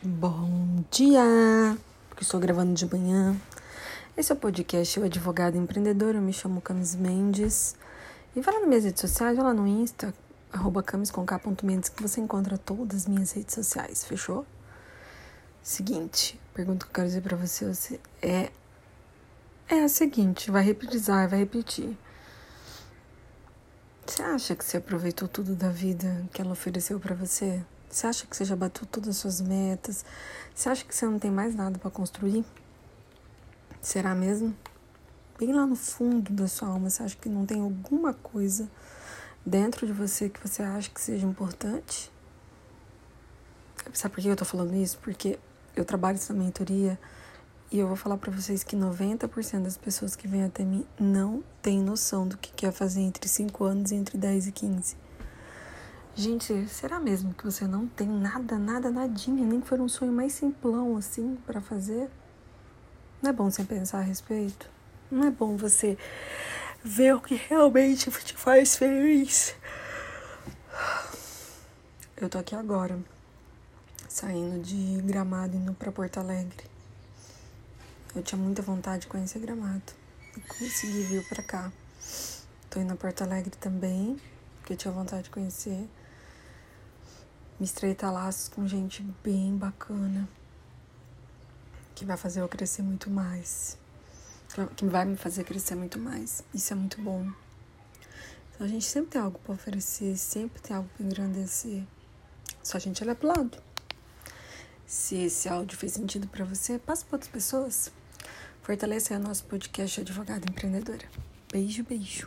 Bom dia! Porque estou gravando de manhã. Esse é o podcast Eu Advogado Empreendedor. Eu me chamo Camis Mendes. E vai lá nas minhas redes sociais, vai lá no Insta, arroba camis com K. Mendes, que você encontra todas as minhas redes sociais, fechou? Seguinte, pergunta que eu quero dizer pra você é, é a seguinte, vai reprisar, vai repetir. Você acha que você aproveitou tudo da vida que ela ofereceu para você? Você acha que você já bateu todas as suas metas? Você acha que você não tem mais nada para construir? Será mesmo? Bem lá no fundo da sua alma, você acha que não tem alguma coisa dentro de você que você acha que seja importante? Sabe por que eu tô falando isso? Porque eu trabalho essa mentoria e eu vou falar para vocês que 90% das pessoas que vêm até mim não têm noção do que quer fazer entre 5 anos e entre 10 e 15. Gente, será mesmo que você não tem nada, nada, nadinha, nem que for um sonho mais simplão assim para fazer? Não é bom você pensar a respeito? Não é bom você ver o que realmente te faz feliz? Eu tô aqui agora, saindo de Gramado indo para Porto Alegre. Eu tinha muita vontade de conhecer Gramado e consegui vir para cá. Tô indo a Porto Alegre também, porque eu tinha vontade de conhecer me estreitar laços com gente bem bacana, que vai fazer eu crescer muito mais, que vai me fazer crescer muito mais. Isso é muito bom. Então a gente sempre tem algo para oferecer, sempre tem algo para engrandecer. Só a gente olhar pro lado. Se esse áudio fez sentido para você, passa para outras pessoas. Fortaleça o nosso podcast Advogada Empreendedora. Beijo, beijo.